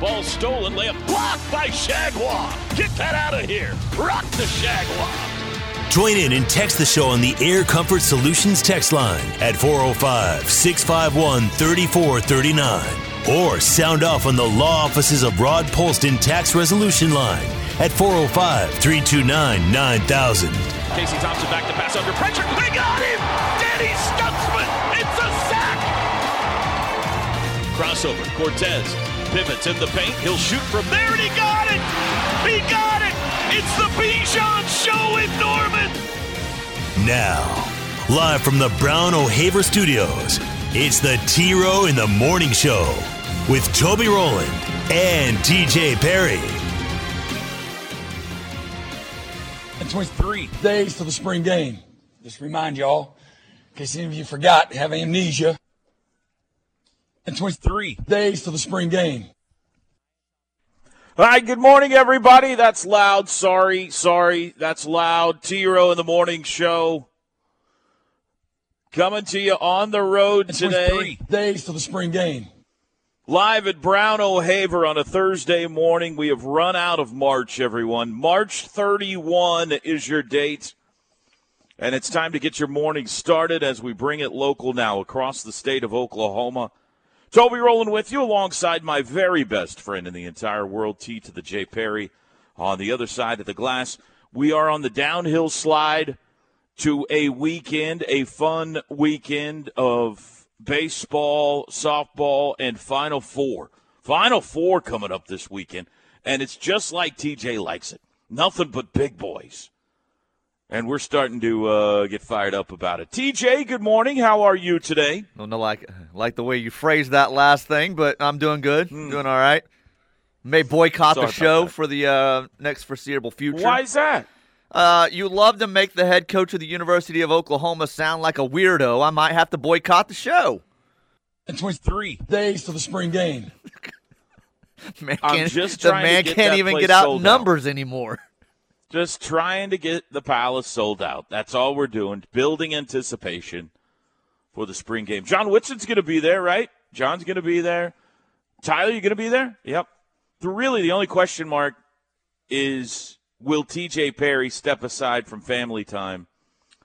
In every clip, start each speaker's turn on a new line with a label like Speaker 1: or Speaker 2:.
Speaker 1: Ball stolen, layup blocked by Shagwa. Get that out of here. Rock the Shagwa.
Speaker 2: Join in and text the show on the Air Comfort Solutions text line at 405 651 3439. Or sound off on the law offices of Rod Polston Tax Resolution line at 405 329 9000.
Speaker 1: Casey Thompson back to pass under pressure. They got him! Danny Stutsman! It's a sack! Crossover. Cortez pivots in the paint. He'll shoot from there, and he got it! He got it! It's the Bijan Show in Norman!
Speaker 2: Now, live from the Brown O'Haver Studios, it's the T Row in the Morning Show with Toby Rowland and TJ Perry.
Speaker 3: It's only three days to the spring game. Just remind y'all, in case any of you forgot, have amnesia. Only three days to the spring game.
Speaker 1: Hi, good morning, everybody. That's loud. Sorry, sorry. That's loud. T Row in the morning show. Coming to you on the road
Speaker 3: only
Speaker 1: today.
Speaker 3: days to the spring game.
Speaker 1: Live at Brown O'Haver on a Thursday morning. We have run out of March, everyone. March 31 is your date. And it's time to get your morning started as we bring it local now across the state of Oklahoma. Toby Rowland with you alongside my very best friend in the entire world, T to the J. Perry, on the other side of the glass. We are on the downhill slide to a weekend, a fun weekend of baseball, softball, and Final Four. Final Four coming up this weekend, and it's just like TJ likes it. Nothing but big boys. And we're starting to uh, get fired up about it. TJ, good morning. How are you today?
Speaker 4: I don't know like like the way you phrased that last thing, but I'm doing good. Doing all right. May boycott.
Speaker 1: Sorry
Speaker 4: the show for the uh, next foreseeable future.
Speaker 1: Why is that?
Speaker 4: Uh, you love to make the head coach of the University of Oklahoma sound like a weirdo. I might have to boycott the show.
Speaker 3: It's only three days to the spring game.
Speaker 4: Man
Speaker 1: I'm
Speaker 4: can't-
Speaker 1: just
Speaker 4: the
Speaker 1: trying to
Speaker 4: man
Speaker 1: get
Speaker 4: can't
Speaker 1: that
Speaker 4: even
Speaker 1: place
Speaker 4: get out
Speaker 1: sold out.
Speaker 4: numbers anymore.
Speaker 1: Just trying to get the palace sold out. That's all we're doing. Building anticipation for the spring game. John Whitson's going to be there, right? John's going to be there. Tyler, you going to be there? Yep. The, really, the only question mark is will TJ Perry step aside from family time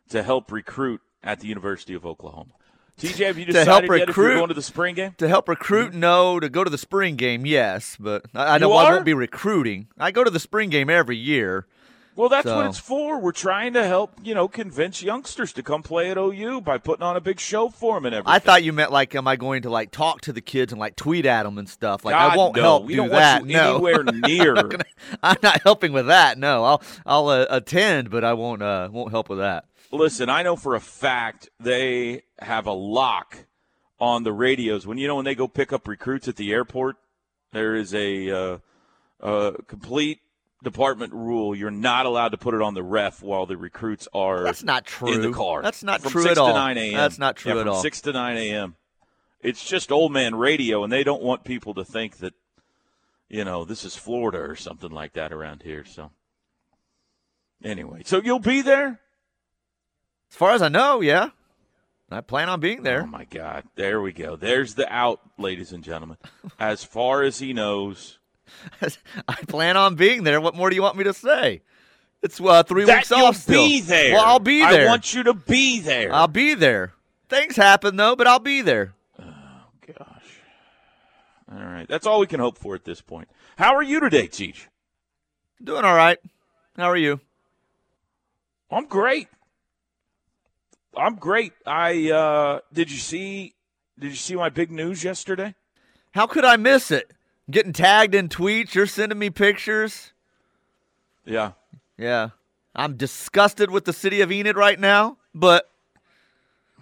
Speaker 1: to help recruit at the University of Oklahoma? TJ, have you decided To
Speaker 4: help
Speaker 1: yet if you're
Speaker 4: recruit?
Speaker 1: going to the spring game?
Speaker 4: To help recruit, mm-hmm. no. To go to the spring game, yes. But I, I don't. I won't be recruiting. I go to the spring game every year.
Speaker 1: Well, that's
Speaker 4: So-
Speaker 1: what it's for. We're trying to help, you know, convince youngsters to come play at OU by putting on a big show for them and everything.
Speaker 4: I thought you meant like, am I going to like talk to the kids and like tweet at them and stuff? Like,
Speaker 1: God,
Speaker 4: I won't
Speaker 1: no.
Speaker 4: help
Speaker 1: We
Speaker 4: do
Speaker 1: don't
Speaker 4: that.
Speaker 1: want you
Speaker 4: no,
Speaker 1: anywhere near.
Speaker 4: I'm, gonna- I'm not helping with that. No, I'll I'll uh, attend, but I won't uh, won't help with that.
Speaker 1: Listen, I know for a fact they have a lock on the radios. When you know when they go pick up recruits at the airport, there is a, uh, a complete department rule. You're not allowed to put it on the ref while the recruits are
Speaker 4: That's not true.
Speaker 1: in the car.
Speaker 4: That's not
Speaker 1: from
Speaker 4: true
Speaker 1: 6
Speaker 4: at all.
Speaker 1: To 9 a.m.
Speaker 4: That's not true
Speaker 1: Yeah,
Speaker 4: at
Speaker 1: from
Speaker 4: all.
Speaker 1: 6 to 9 a.m. It's just old man radio, and they don't want people to think that, you know, this is Florida or something like that around here. So, anyway, so you'll be there?
Speaker 4: As far as I know, yeah, I plan on being there.
Speaker 1: Oh, my God. There we go. There's the out, ladies and gentlemen. As far as he knows,
Speaker 4: I plan on being there. What more do you want me to say? It's uh, three
Speaker 1: that
Speaker 4: weeks off still.
Speaker 1: be there.
Speaker 4: Well, I'll be there.
Speaker 1: I want you to be there.
Speaker 4: I'll be there. Things happen though, but I'll be there.
Speaker 1: Gosh. All right. That's all we can hope for at this point. How are you today, Teach?
Speaker 4: Doing all right. How are you?
Speaker 1: I'm great. I'm great. I uh did you see did you see my big news yesterday?
Speaker 4: How could I miss it? Getting tagged in tweets. You're sending me pictures.
Speaker 1: Yeah.
Speaker 4: Yeah. I'm disgusted with the city of Enid right now, but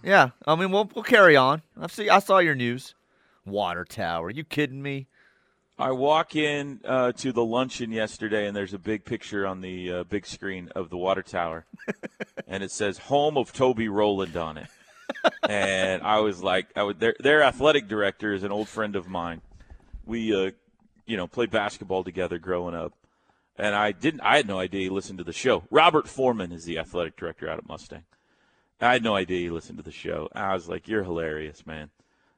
Speaker 4: yeah, I mean we'll we'll carry on. I see I saw your news. Water tower. you kidding me?
Speaker 1: I walk in uh, to the luncheon yesterday, and there's a big picture on the uh, big screen of the water tower, and it says "Home of Toby Rowland" on it. and I was like, I would, their, their athletic director is an old friend of mine. We, uh, you know, played basketball together growing up, and I didn't. I had no idea he listened to the show. Robert Foreman is the athletic director out at Mustang. I had no idea he listened to the show. I was like, "You're hilarious, man."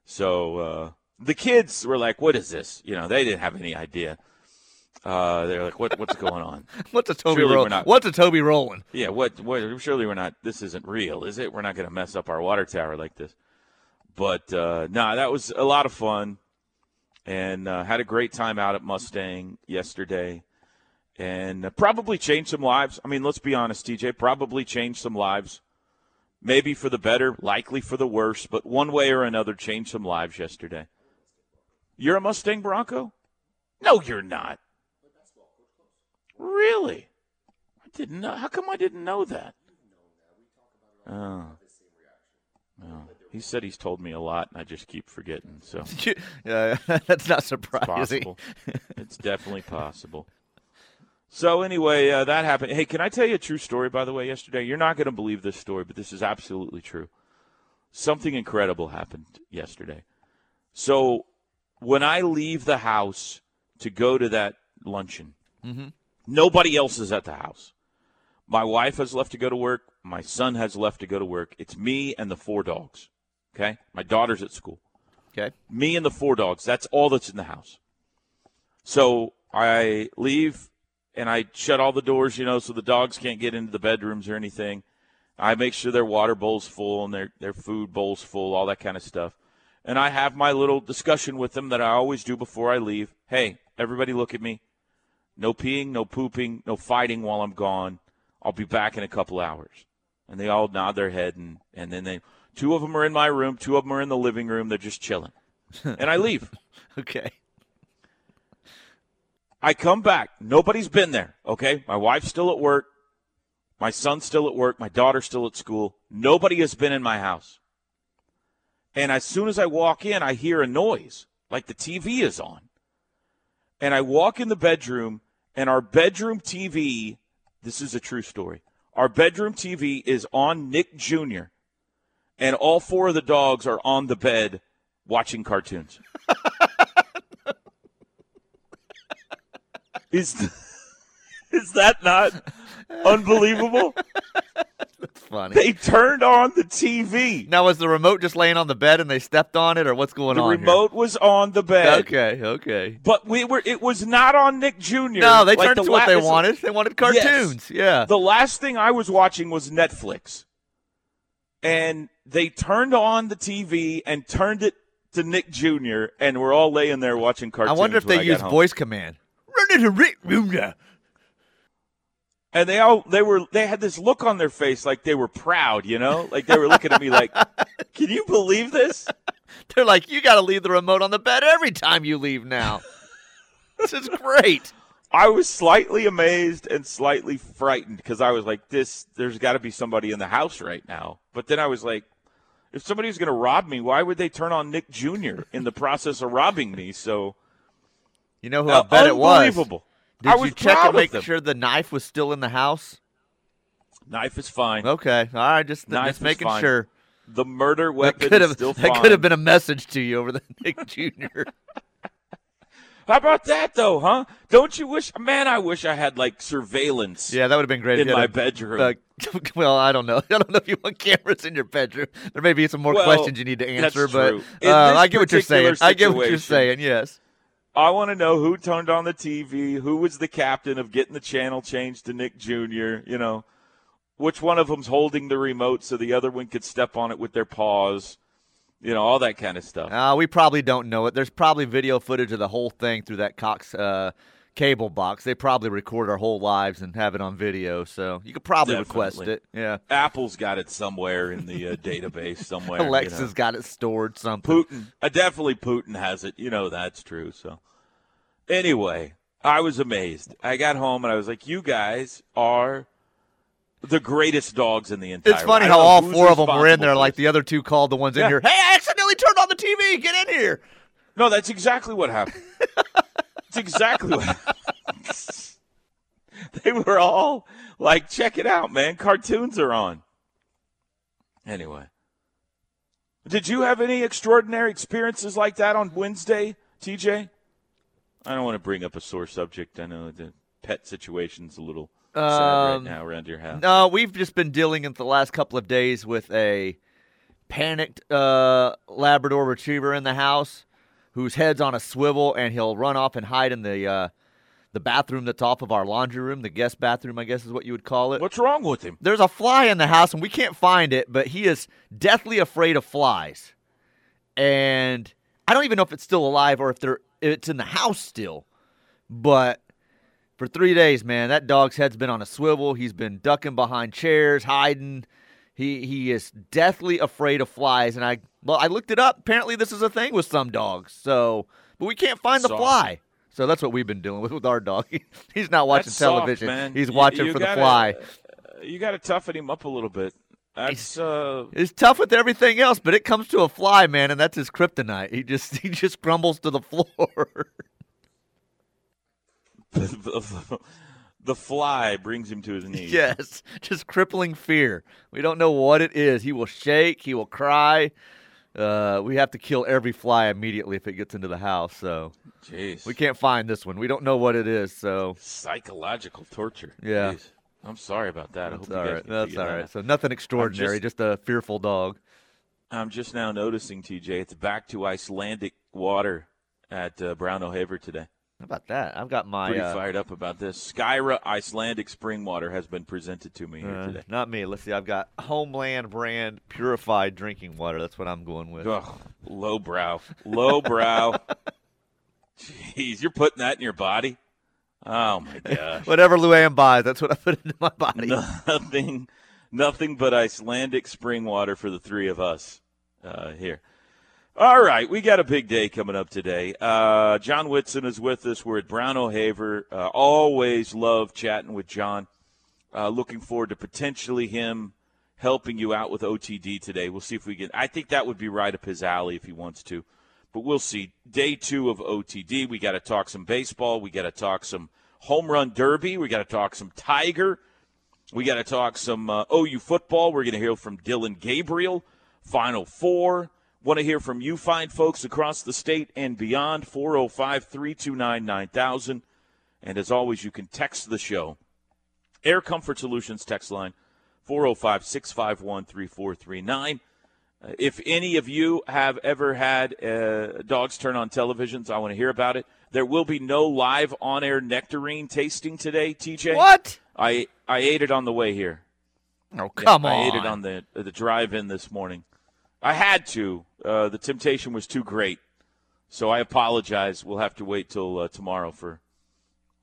Speaker 1: So uh, the kids were like, "What is this?" You know, they didn't have any idea. Uh, they're like, "What? What's going on?"
Speaker 4: What's a Toby Rowland?
Speaker 1: not-
Speaker 4: What's a Toby Rowland?
Speaker 1: Yeah, what, what? Surely we're not. This isn't real, is it? We're not going to mess up our water tower like this. But uh, no, that was a lot of fun, and uh, had a great time out at Mustang yesterday, and uh, probably changed some lives. I mean, let's be honest, TJ, probably changed some lives. Maybe for the better, likely for the worse, but one way or another, changed some lives yesterday. You're a Mustang Bronco? No, you're not. Really? I didn't know. How come I didn't know that? Oh. Oh. He said he's told me a lot, and I just keep forgetting. So it's
Speaker 4: yeah, that's not surprising.
Speaker 1: possible. it's definitely possible. So anyway, uh, that happened. Hey, can I tell you a true story? By the way, yesterday, you're not going to believe this story, but this is absolutely true. Something incredible happened yesterday. So when I leave the house to go to that luncheon, nobody else is at the house. My wife has left to go to work. My son has left to go to work. It's me and the four dogs. Okay. My daughter's at school.
Speaker 4: Okay.
Speaker 1: Me and the four dogs. That's all that's in the house. So I leave and I shut all the doors, you know, so the dogs can't get into the bedrooms or anything. I make sure their water bowl's full and their, their food bowl's full, all that kind of stuff. And I have my little discussion with them that I always do before I leave. Hey, everybody look at me. No peeing, no pooping, no fighting while I'm gone. I'll be back in a couple hours. And they all nod their head and, and then they two of them are in my room, two of them are in the living room, they're just chilling. and I leave.
Speaker 4: Okay.
Speaker 1: I come back. Nobody's been there. Okay. My wife's still at work. My son's still at work. My daughter's still at school. Nobody has been in my house. And as soon as I walk in, I hear a noise like the TV is on. And I walk in the bedroom, and our bedroom TV this is a true story. Our bedroom TV is on Nick Jr., and all four of the dogs are on the bed watching cartoons. is, is that not unbelievable?
Speaker 4: That's funny.
Speaker 1: They turned on the TV.
Speaker 4: now, was the remote just laying on the bed and they stepped on it, or what's going
Speaker 1: The
Speaker 4: on?
Speaker 1: The remote was on the bed.
Speaker 4: Okay. Okay.
Speaker 1: But we were it was not on Nick Jr.
Speaker 4: No, they
Speaker 1: Like
Speaker 4: turned
Speaker 1: the
Speaker 4: to what they wanted. They wanted
Speaker 1: Yes.
Speaker 4: cartoons. Yeah.
Speaker 1: The last thing I was watching was Netflix. And they turned on the TV and turned it to Nick Jr. and we're all laying there watching cartoons.
Speaker 4: I wonder if they use voice command. Run into Rick Jr.
Speaker 1: And they all they were they had this look on their face like they were proud, you know? Like they were looking at me like, "Can you believe this?"
Speaker 4: They're like, you got to leave the remote on the bed every time you leave now. this is great.
Speaker 1: I was slightly amazed and slightly frightened because I was like, "This, there's got to be somebody in the house right now." But then I was like, "If somebody's going to rob me, why would they turn on Nick Jr. in the process of robbing me?" So
Speaker 4: You know who
Speaker 1: uh,
Speaker 4: I bet it was?
Speaker 1: unbelievable.
Speaker 4: Did
Speaker 1: I
Speaker 4: you check and make
Speaker 1: them.
Speaker 4: sure the knife was still in the house?
Speaker 1: Knife is fine.
Speaker 4: Okay. All right. Just,
Speaker 1: Knife
Speaker 4: just making
Speaker 1: fine.
Speaker 4: sure.
Speaker 1: The murder
Speaker 4: That
Speaker 1: weapon
Speaker 4: could
Speaker 1: is
Speaker 4: have that could have been a message to you over the Nick Jr.
Speaker 1: How about that though, huh? Don't you wish, man? I wish I had like surveillance
Speaker 4: yeah, that would have been great.
Speaker 1: in my
Speaker 4: a-
Speaker 1: bedroom.
Speaker 4: uh, well, I don't know. I don't know if you want cameras in your bedroom. There may be some more
Speaker 1: Well,
Speaker 4: questions you need to answer, but. Uh, I get what you're saying. I get what you're saying. Yes.
Speaker 1: I want to know who turned on the TV, who was the captain of getting the channel changed to Nick Jr., you know, which one of them's holding the remote so the other one could step on it with their paws, you know, all that kind of stuff.
Speaker 4: Uh, we probably don't know it. There's probably video footage of the whole thing through that Cox uh, cable box. They probably record our whole lives and have it on video, so you could probably request it. Yeah.
Speaker 1: Apple's got it somewhere in the uh, database somewhere. you
Speaker 4: Alexa's
Speaker 1: know.
Speaker 4: got it stored somewhere.
Speaker 1: Putin, uh, definitely Putin has it. You know that's true. So, anyway, I was amazed. I got home and I was like, "You guys are the greatest dogs in the entire."
Speaker 4: It's funny how all four of them were in there, like the other two called the ones in here. Hey, I accidentally turned on the TV. Get in here.
Speaker 1: No, that's exactly what happened. That's exactly what. Happened. They were all like, check it out, man. Cartoons are on. Anyway. Did you have any extraordinary experiences like that on Wednesday, TJ? I don't want to bring up a sore subject. I know the pet situation's a little sad right
Speaker 4: Um,
Speaker 1: now around your house.
Speaker 4: No, we've just been dealing in the last couple of days with a panicked uh, Labrador Retriever in the house, whose head's on a swivel, and he'll run off and hide in the uh, the bathroom that's off of our laundry room, the guest bathroom, I guess is what you would call it.
Speaker 1: What's wrong with him?
Speaker 4: There's a fly in the house, and we can't find it, but he is deathly afraid of flies, and I don't even know if it's still alive or if they're if it's in the house still, but for three days, man, that dog's head's been on a swivel. He's been ducking behind chairs, hiding. He he is deathly afraid of flies, and I well, I looked it up. Apparently, this is a thing with some dogs. So, but we can't find the
Speaker 1: Soft.
Speaker 4: fly. So that's what we've been doing with with our dog. He's not watching
Speaker 1: That's soft,
Speaker 4: television.
Speaker 1: man.
Speaker 4: He's
Speaker 1: You-
Speaker 4: watching
Speaker 1: you
Speaker 4: for
Speaker 1: gotta-
Speaker 4: the fly.
Speaker 1: You got to toughen him up a little bit. That's uh,
Speaker 4: It's tough with everything else, but it comes to a fly, man, and that's his kryptonite. He just he just crumbles to the floor.
Speaker 1: the, the fly brings him to his knees.
Speaker 4: yes, just crippling fear. We don't know what it is. He will shake. He will cry. Uh, we have to kill every fly immediately if it gets into the house. So
Speaker 1: Jeez.
Speaker 4: we can't find this one. We don't know what it is. So
Speaker 1: Psychological torture.
Speaker 4: Yeah.
Speaker 1: Jeez. I'm sorry about that. I hope
Speaker 4: that's all right. That's all
Speaker 1: that
Speaker 4: So nothing extraordinary.
Speaker 1: just-
Speaker 4: just a fearful dog.
Speaker 1: I'm just now noticing, TJ, it's back to Icelandic water at uh, Brown O'Haver today.
Speaker 4: How about that? I've got my
Speaker 1: Pretty
Speaker 4: uh,
Speaker 1: fired up about this. Skyra Icelandic spring water has been presented to me here
Speaker 4: uh,
Speaker 1: today.
Speaker 4: not me. Let's see. I've got Homeland brand purified drinking water. That's what I'm going with.
Speaker 1: Ugh, low brow. Low brow. Jeez, you're putting that in your body? Oh, my gosh.
Speaker 4: Whatever Luann buys, that's what I put into my body.
Speaker 1: nothing, nothing but Icelandic spring water for the three of us uh, here. All right, we got a big day coming up today. Uh, John Whitson is with us. We're at Brown O'Haver. Uh, always love chatting with John. Uh, looking forward to potentially him helping you out with OTD today. We'll see if we can. I think that would be right up his alley if he wants to. But we'll see. Day two of OTD. We got to talk some baseball. We got to talk some home run derby. We got to talk some Tiger. We got to talk some uh, OU football. We're going to hear from Dylan Gabriel, Final Four. Want to hear from you fine folks across the state and beyond. 405 329 9000. And as always, you can text the show. Air Comfort Solutions text line 405 651 3439. Uh, If any of you have ever had uh, dogs turn on televisions, I want to hear about it. There will be no live on air nectarine tasting today, TJ.
Speaker 4: What?
Speaker 1: I I ate it on the way here.
Speaker 4: Oh, come
Speaker 1: I
Speaker 4: on.
Speaker 1: ate it on the the drive-in this morning. I had to. Uh, the temptation was too great, so I apologize. We'll have to wait till uh, tomorrow for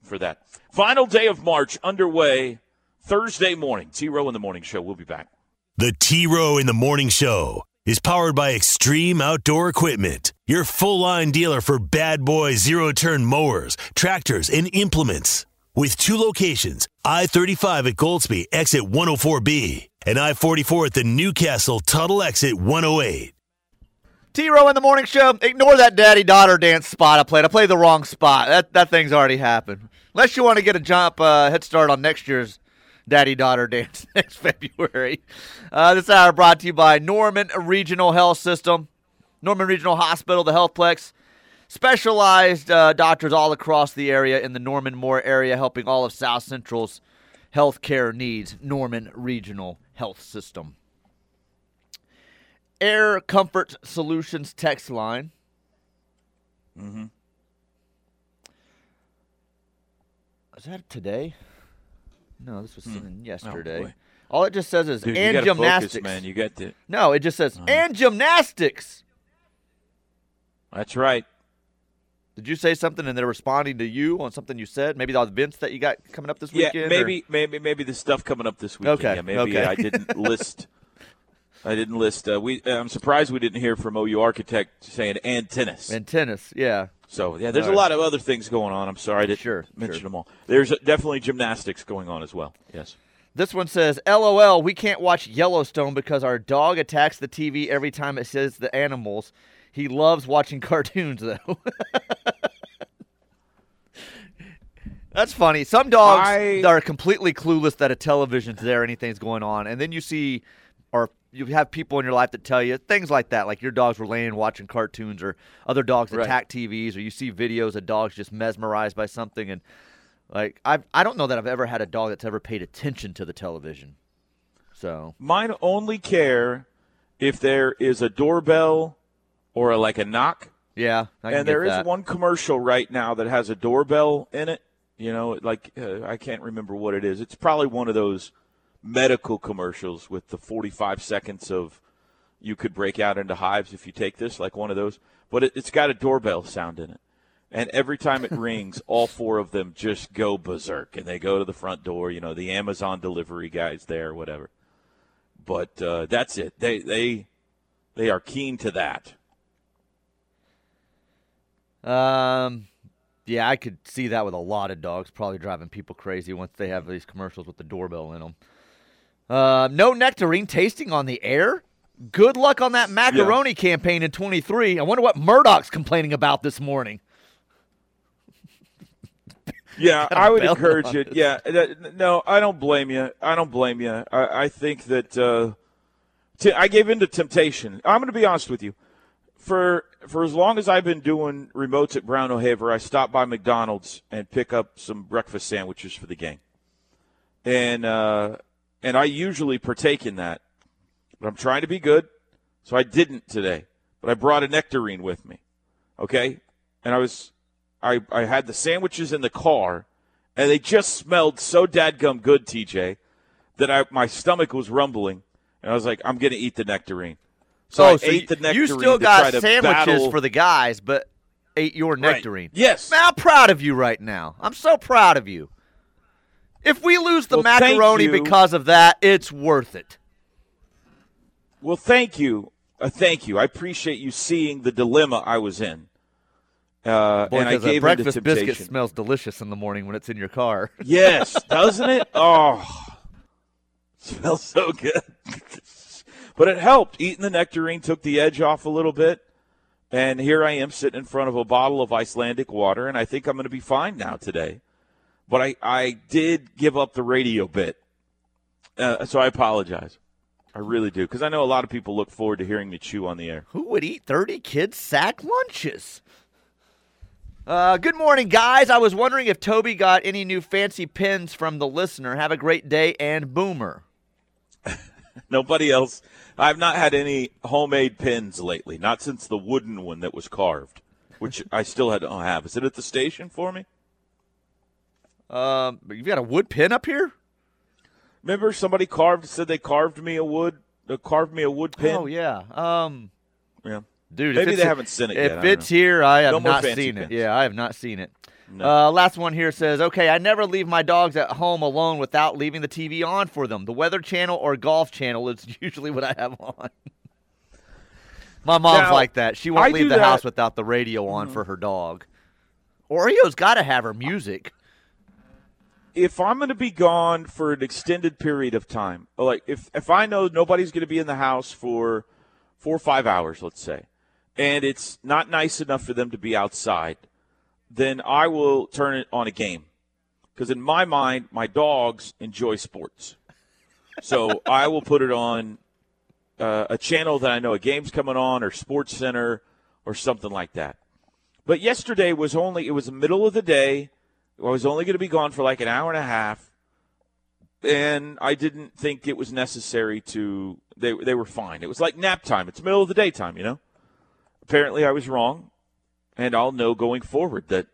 Speaker 1: for that. Final day of March underway. Thursday morning. T Row in the morning show. We'll be back.
Speaker 2: The T Row in the Morning Show is powered by Extreme Outdoor Equipment, your full line dealer for bad boy zero turn mowers, tractors, and implements. With two locations I 35 at Goldsby, exit 104B, and I 44 at the Newcastle Tuttle exit 108.
Speaker 4: T Row in the morning show. Ignore that daddy daughter dance spot I played. I played the wrong spot. That that thing's already happened. Unless you want to get a jump uh, head start on next year's daddy daughter dance next February. Uh, this hour brought to you by Norman Regional Health System, Norman Regional Hospital, the Healthplex. Specialized uh, doctors all across the area in the Norman Moore area, helping all of South Central's healthcare needs. Norman Regional Health System. Air Comfort Solutions text line.
Speaker 1: Mm-hmm.
Speaker 4: Is that today? No, this was sent yesterday.
Speaker 1: Hmm. Oh.
Speaker 4: All it just says is
Speaker 1: Dude,
Speaker 4: and gymnastics.
Speaker 1: focus, man. You got to.
Speaker 4: no, it just says
Speaker 1: Uh-huh.
Speaker 4: and gymnastics.
Speaker 1: That's right.
Speaker 4: Did you say something and they're responding to you on something you said? Maybe the events that you got coming up this
Speaker 1: Yeah,
Speaker 4: weekend? or-
Speaker 1: maybe, maybe, maybe the stuff coming up this weekend.
Speaker 4: Okay,
Speaker 1: Yeah, maybe
Speaker 4: okay.
Speaker 1: I didn't list. I didn't list. Uh, we. I'm surprised we didn't hear from OU Architect saying and tennis.
Speaker 4: And tennis, yeah.
Speaker 1: So yeah, there's
Speaker 4: All
Speaker 1: a
Speaker 4: right.
Speaker 1: lot of other things going on. I'm sorry to
Speaker 4: Sure,
Speaker 1: mention
Speaker 4: sure.
Speaker 1: them all. There's definitely gymnastics going on as well. Yes.
Speaker 4: This one says, LOL, we can't watch Yellowstone because our dog attacks the TV every time it says the animals. He loves watching cartoons, though. That's funny. Some dogs
Speaker 1: I-
Speaker 4: are completely clueless that a television's there, anything's going on, and then you see, or you have people in your life that tell you things like that, like your dogs were laying watching cartoons, or other dogs
Speaker 1: Right.
Speaker 4: attack TVs, or you see videos of dogs just mesmerized by something, and like I, I don't know that I've ever had a dog that's ever paid attention to the television. So
Speaker 1: Mine only care if there is a doorbell or a, like a knock.
Speaker 4: yeah, I can
Speaker 1: and there
Speaker 4: get
Speaker 1: is one commercial right now that has a doorbell in it. You know, like uh, I can't remember what it is. It's probably one of those medical commercials with the 45 seconds of you could break out into hives if you take this, like one of those. But it, it's got a doorbell sound in it. And every time it rings, all four of them just go berserk and they go to the front door. You know, the Amazon delivery guy's there, whatever. But uh, that's it. They they they are keen to that.
Speaker 4: Um, yeah, I could see that with a lot of dogs, probably driving people crazy once they have these commercials with the doorbell in them. Uh, no nectarine tasting on the air. Good luck on that Marconi campaign in 23. I wonder what Murdoch's complaining about this morning.
Speaker 1: Yeah, I would encourage it.
Speaker 4: it.
Speaker 1: Yeah, that, no, I don't blame you. I don't blame you. I, I think that uh, t- I gave in to temptation. I'm going to be honest with you. For for as long as I've been doing remotes at Brown O'Haver, I stop by McDonald's and pick up some breakfast sandwiches for the gang, and uh, and I usually partake in that. But I'm trying to be good, so I didn't today. But I brought a nectarine with me. Okay, and I was I, I had the sandwiches in the car, and they just smelled so dadgum good, TJ, that I my stomach was rumbling, and I was like, I'm gonna eat the nectarine. So oh, I
Speaker 4: oh, so
Speaker 1: ate
Speaker 4: you,
Speaker 1: the nectarine.
Speaker 4: you still got sandwiches
Speaker 1: battle-
Speaker 4: for the guys, but ate your
Speaker 1: Right.
Speaker 4: nectarine.
Speaker 1: Yes.
Speaker 4: Man, I'm proud of you right now. I'm so proud of you. If we lose the
Speaker 1: Well, Marconi
Speaker 4: because of that, it's worth it.
Speaker 1: Well, thank you, uh, thank you. I appreciate you seeing the dilemma I was in. Uh,
Speaker 4: Boy,
Speaker 1: and I
Speaker 4: a
Speaker 1: gave to
Speaker 4: breakfast
Speaker 1: temptation.
Speaker 4: biscuit smells delicious in the morning when it's in your car.
Speaker 1: Yes, doesn't it? Oh, smells so good. but it helped. Eating the nectarine took the edge off a little bit. And here I am sitting in front of a bottle of Icelandic water, and I think I'm going to be fine now today. But I, I did give up the radio bit. Uh, so I apologize. I really do. Because I know a lot of people look forward to hearing me chew on the air.
Speaker 4: Who would eat 30 kids' sack lunches? Uh, good morning, guys. I was wondering if Toby got any new fancy pins from the listener. Have a great day and boomer.
Speaker 1: Nobody else. I've not had any homemade pins lately. Not since the wooden one that was carved, which I still had don't have. Is it at the station for me?
Speaker 4: Um, you've got a wood pin up here?
Speaker 1: Remember somebody carved said they carved me a wood uh, carved me a wood pin.
Speaker 4: Oh yeah. Um,
Speaker 1: yeah.
Speaker 4: dude,
Speaker 1: Maybe they haven't sent it
Speaker 4: If
Speaker 1: yet,
Speaker 4: it's here, I have
Speaker 1: No
Speaker 4: not seen it. Yeah, I have not seen it.
Speaker 1: No.
Speaker 4: Uh, last one here says, "Okay, I never leave my dogs at home alone without leaving the TV on for them. The Weather Channel or Golf Channel is usually what I have on." My mom's
Speaker 1: Now,
Speaker 4: like that. She won't
Speaker 1: I
Speaker 4: leave the
Speaker 1: that- Mm-hmm.
Speaker 4: house without the radio on for her dog. Oreo's got to have her music.
Speaker 1: If I'm going to be gone for an extended period of time, like if if I know nobody's going to be in the house for four or five hours, let's say, and it's not nice enough for them to be outside, then I will turn it on a game. Because in my mind, my dogs enjoy sports, so I will put it on uh, a channel that I know a game's coming on, or Sports Center, or something like that. But yesterday was only it was the middle of the day. I was only going to be gone for like an hour and a half, and I didn't think it was necessary to. They they were fine. It was like nap time. It's middle of the daytime, you know. Apparently, I was wrong, and I'll know going forward that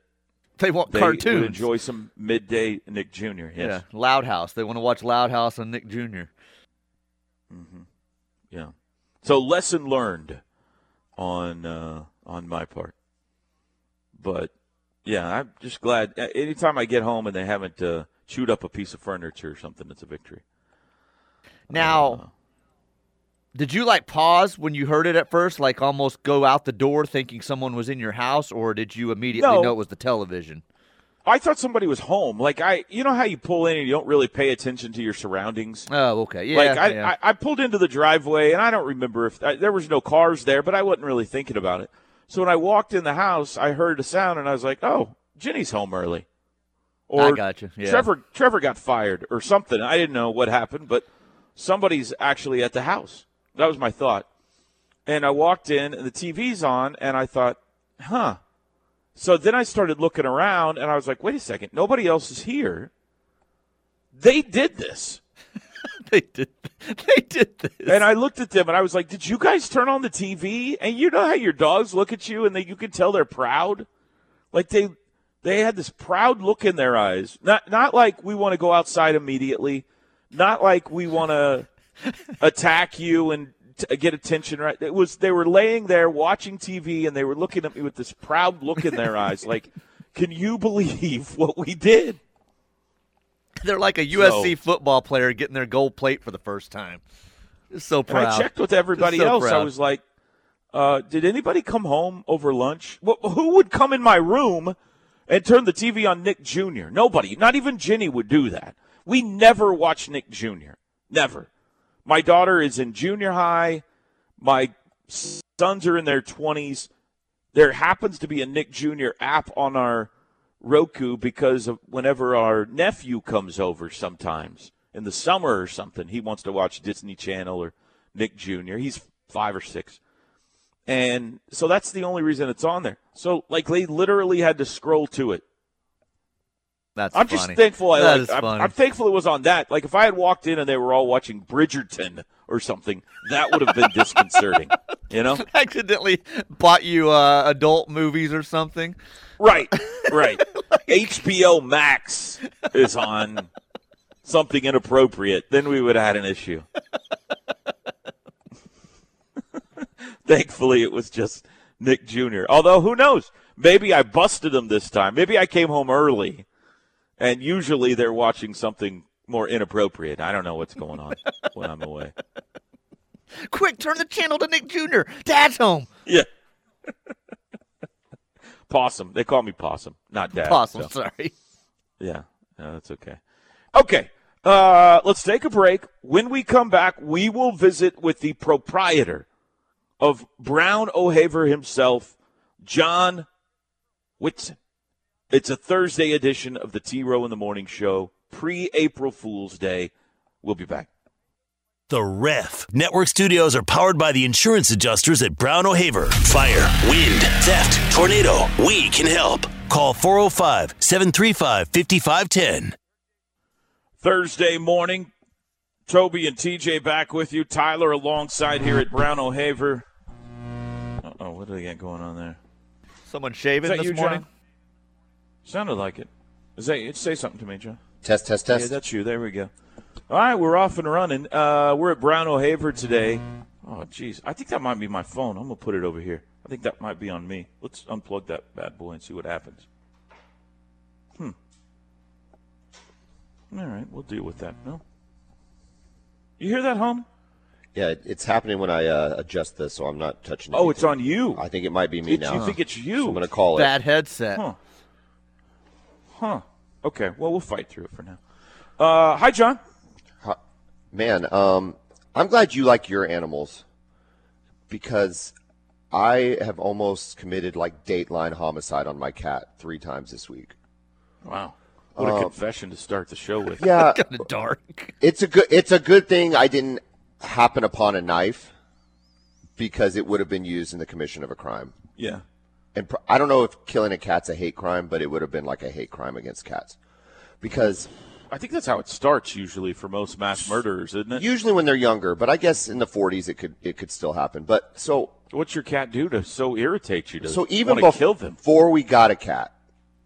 Speaker 4: They want
Speaker 1: they
Speaker 4: cartoons.
Speaker 1: enjoy some midday Nick Jr. Yes.
Speaker 4: Yeah, Loud House. They want to watch Loud House and Nick Jr.
Speaker 1: Yeah. So lesson learned on uh, on my part. But yeah, I'm just glad. Anytime I get home and they haven't uh, chewed up a piece of furniture or something, it's a victory.
Speaker 4: Now,
Speaker 1: Uh,
Speaker 4: did you like pause when you heard it at first, like almost go out the door thinking someone was in your house, or did you immediately
Speaker 1: No.
Speaker 4: know it was the television?
Speaker 1: I thought somebody was home. Like I, you know how you pull in and you don't really pay attention to your surroundings.
Speaker 4: Oh, okay, yeah.
Speaker 1: like I,
Speaker 4: yeah.
Speaker 1: I, I pulled into the driveway and I don't remember if I, there was no cars there, but I wasn't really thinking about it. So when I walked in the house, I heard a sound and I was like, "Oh, Jenny's home early." or
Speaker 4: I gotcha, yeah.
Speaker 1: Trevor Trevor got fired or something. I didn't know what happened, but somebody's actually at the house. That was my thought. And I walked in, and the TV's on, and I thought, huh. So then I started looking around, and I was like, wait a second, nobody else is here. They did this.
Speaker 4: they did. They did this.
Speaker 1: And I looked at them and I was like, "Did you guys turn on the TV?" And you know how your dogs look at you and they, you can tell they're proud, like they they had this proud look in their eyes. Not not like we want to go outside immediately, not like we want to attack you and t- get attention. Right? It was they were laying there watching TV and they were looking at me with this proud look in their eyes, like, "Can you believe what we did?"
Speaker 4: They're like a USC
Speaker 1: So-
Speaker 4: football player getting their gold plate for the first time. Just so proud.
Speaker 1: I checked with everybody
Speaker 4: so
Speaker 1: else. I was like, uh, did anybody come home over lunch? Wh- who would come in my room and turn the TV on Nick Jr.? Nobody. Not even Ginny would do that. We never watch Nick Jr. Never. My daughter is in junior high. My sons are in their 20s. There happens to be a Nick Jr. app on our Roku because of whenever our nephew comes over sometimes in the summer or something, he wants to watch Disney Channel or Nick Jr. He's five or six. And so that's the only reason it's on there. So like they literally had to scroll to it.
Speaker 4: That's
Speaker 1: I'm
Speaker 4: funny.
Speaker 1: just thankful I like I'm. I'm thankful it was on that. Like if I had walked in and they were all watching Bridgerton or something, that would have been disconcerting. You know?
Speaker 4: accidentally bought you uh, adult movies or something.
Speaker 1: Right, right. HBO Max is on something inappropriate, then we would have had an issue. Thankfully, it was just Nick Jr. Although, who knows? Maybe I busted him this time. Maybe I came home early, and usually they're watching something more inappropriate. I don't know what's going on when I'm away.
Speaker 4: Quick, turn the channel to Nick Jr. Dad's home.
Speaker 1: Yeah. Possum. They call me Possum, not Dad.
Speaker 4: Possum,
Speaker 1: so.
Speaker 4: sorry.
Speaker 1: Yeah, no, that's okay. Okay, uh, let's take a break. When we come back, we will visit with the proprietor of Brown O'Haver himself, John Whitson. It's a Thursday edition of the T Row in the Morning Show, pre April Fool's Day. We'll be back.
Speaker 2: The Ref. Network studios are powered by the insurance adjusters at Brown O'Haver. Fire, wind, theft, tornado. We can help. Call 405 735 5510.
Speaker 1: Thursday morning. Toby and TJ back with you. Tyler alongside here at Brown O'Haver. Uh oh, what do they got going on there?
Speaker 4: Someone shaving this
Speaker 1: you,
Speaker 4: morning?
Speaker 1: John? Sounded like it. Is that say something to me, John?
Speaker 5: Test, test, test.
Speaker 1: Yeah, that's you. There we go. All right, we're off and running. Uh, we're at Brown O'Haver today. Oh, jeez. I think that might be my phone. I'm going to put it over here. I think that might be on me. Let's unplug that bad boy and see what happens. Hmm. All right, we'll deal with that. No. You hear that hum?
Speaker 5: yeah, it's happening when I uh, adjust this, so I'm not touching it.
Speaker 1: Oh, it's on you.
Speaker 5: I think it might be me
Speaker 1: It's-
Speaker 5: now.
Speaker 1: You think it's you?
Speaker 5: So I'm going to call it.
Speaker 4: Bad headset.
Speaker 1: Huh. Huh. Okay, well, we'll fight through it for now. Uh, hi, John.
Speaker 5: Man, um, I'm glad you like your animals because I have almost committed like dateline homicide on my cat three times this week.
Speaker 1: Wow. What a confession to start the show with.
Speaker 5: Yeah,
Speaker 4: Kind of dark.
Speaker 5: it's a good it's a good thing I didn't happen upon a knife because it would have been used in the commission of a crime.
Speaker 1: Yeah.
Speaker 5: And pr- I don't know if killing a cat's a hate crime, but it would have been like a hate crime against cats. Because
Speaker 1: I think that's how it starts usually for most mass murderers, isn't it?
Speaker 5: usually when they're younger, but I guess in the 40s it could it could still happen. But so
Speaker 1: What's your cat do to so irritate you to
Speaker 5: so even
Speaker 1: want kill them?
Speaker 5: before we got a cat,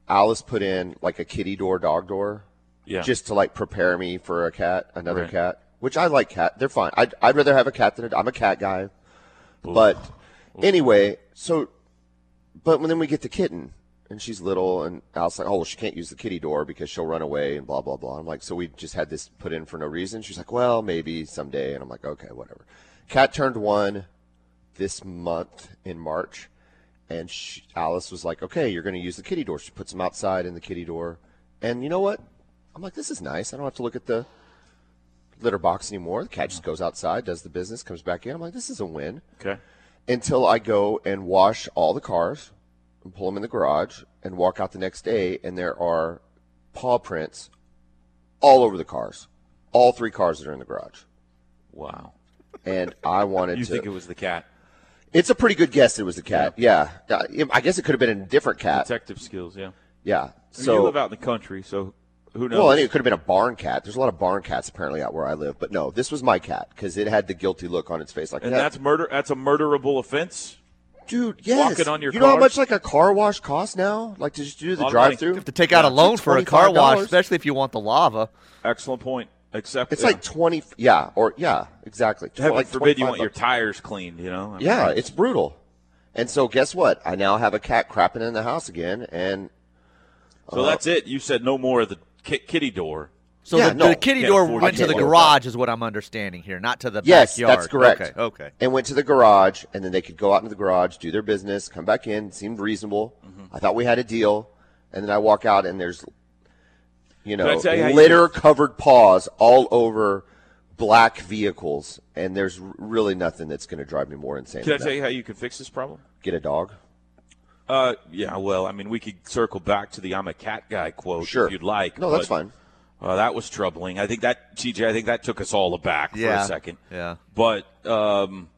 Speaker 5: Alice put in like a kitty door, dog door,
Speaker 1: Yeah.
Speaker 5: just to like prepare me for a cat, another
Speaker 1: Right.
Speaker 5: cat. Which I like cat. They're fine. I'd, I'd rather have a cat than a, I'm a cat guy. But anyway, so but when then we get the kitten and she's little and Alice like, oh well, she can't use the kitty door because she'll run away and blah blah blah. I'm like, so we just had this put in for no reason. She's like, well, maybe someday, and I'm like, okay, whatever. Cat turned one this month in March, and she, Alice was like, okay, you're going to use the kitty door. She puts him outside in the kitty door, and you know what? I'm like, this is nice. I don't have to look at the litter box anymore. The cat just goes outside, does the business, comes back in. I'm like, this is a win
Speaker 1: Okay.
Speaker 5: Until I go and wash all the cars and pull them in the garage and walk out the next day, and there are paw prints all over the cars, all three cars that are in the garage.
Speaker 1: Wow.
Speaker 5: And I wanted
Speaker 1: You
Speaker 5: to.
Speaker 1: think it was the cat?
Speaker 5: it's a pretty good guess. It was the cat. Yeah, Uh, I guess it could have been a different cat.
Speaker 1: Detective skills, yeah.
Speaker 5: Yeah.
Speaker 1: So you live out in the country, so who knows?
Speaker 5: Well, I think it could have been a barn cat. There's a lot of barn cats apparently out where I live, but no, this was my cat because it had the guilty look on its face, like
Speaker 1: and
Speaker 5: that.
Speaker 1: that's murder. That's a murderable offense.
Speaker 5: dude, yes.
Speaker 1: walking on your
Speaker 5: you know how much like a car wash costs now? Like to just do the
Speaker 1: Lot of money.
Speaker 5: drive-through?
Speaker 4: You have to take out a loan for a car wash, especially if you want the lava.
Speaker 1: Excellent point. Except
Speaker 5: It's
Speaker 1: yeah.
Speaker 5: like twenty. Yeah, or yeah, exactly.
Speaker 1: Heaven
Speaker 5: like
Speaker 1: forbid you
Speaker 5: 25
Speaker 1: want your tires cleaned. You know. I mean,
Speaker 5: Yeah, it's brutal. And so guess what? I now have a cat crapping in the house again, and
Speaker 1: So that's uh, it. You said no more of the ki- kitty door.
Speaker 4: So
Speaker 5: Yeah,
Speaker 4: the,
Speaker 5: no,
Speaker 4: the kitty
Speaker 1: can't
Speaker 4: door went
Speaker 1: to
Speaker 4: to the
Speaker 1: get one of
Speaker 4: garage, is what I'm understanding here, not to the
Speaker 5: yes,
Speaker 4: backyard.
Speaker 5: that's correct.
Speaker 4: Okay, okay.
Speaker 5: And went to the garage, and then they could go out into the garage, do their business, come back in. Seemed reasonable.
Speaker 1: Mm-hmm.
Speaker 5: I thought we had a deal, and then I walk out, and there's, you know,
Speaker 1: you how you-
Speaker 5: litter covered paws all over black vehicles, and there's really nothing that's going to drive me more insane.
Speaker 1: Can I tell
Speaker 5: that.
Speaker 1: you how you can fix this problem?
Speaker 5: Get a dog.
Speaker 1: Uh, yeah. Well, I mean, we could circle back to the "I'm a cat guy" quote
Speaker 5: Sure.
Speaker 1: if you'd like.
Speaker 5: No, that's fine.
Speaker 1: Uh, that was troubling. I think that TJ. I think that took us all aback for a second.
Speaker 4: Yeah.
Speaker 1: But um,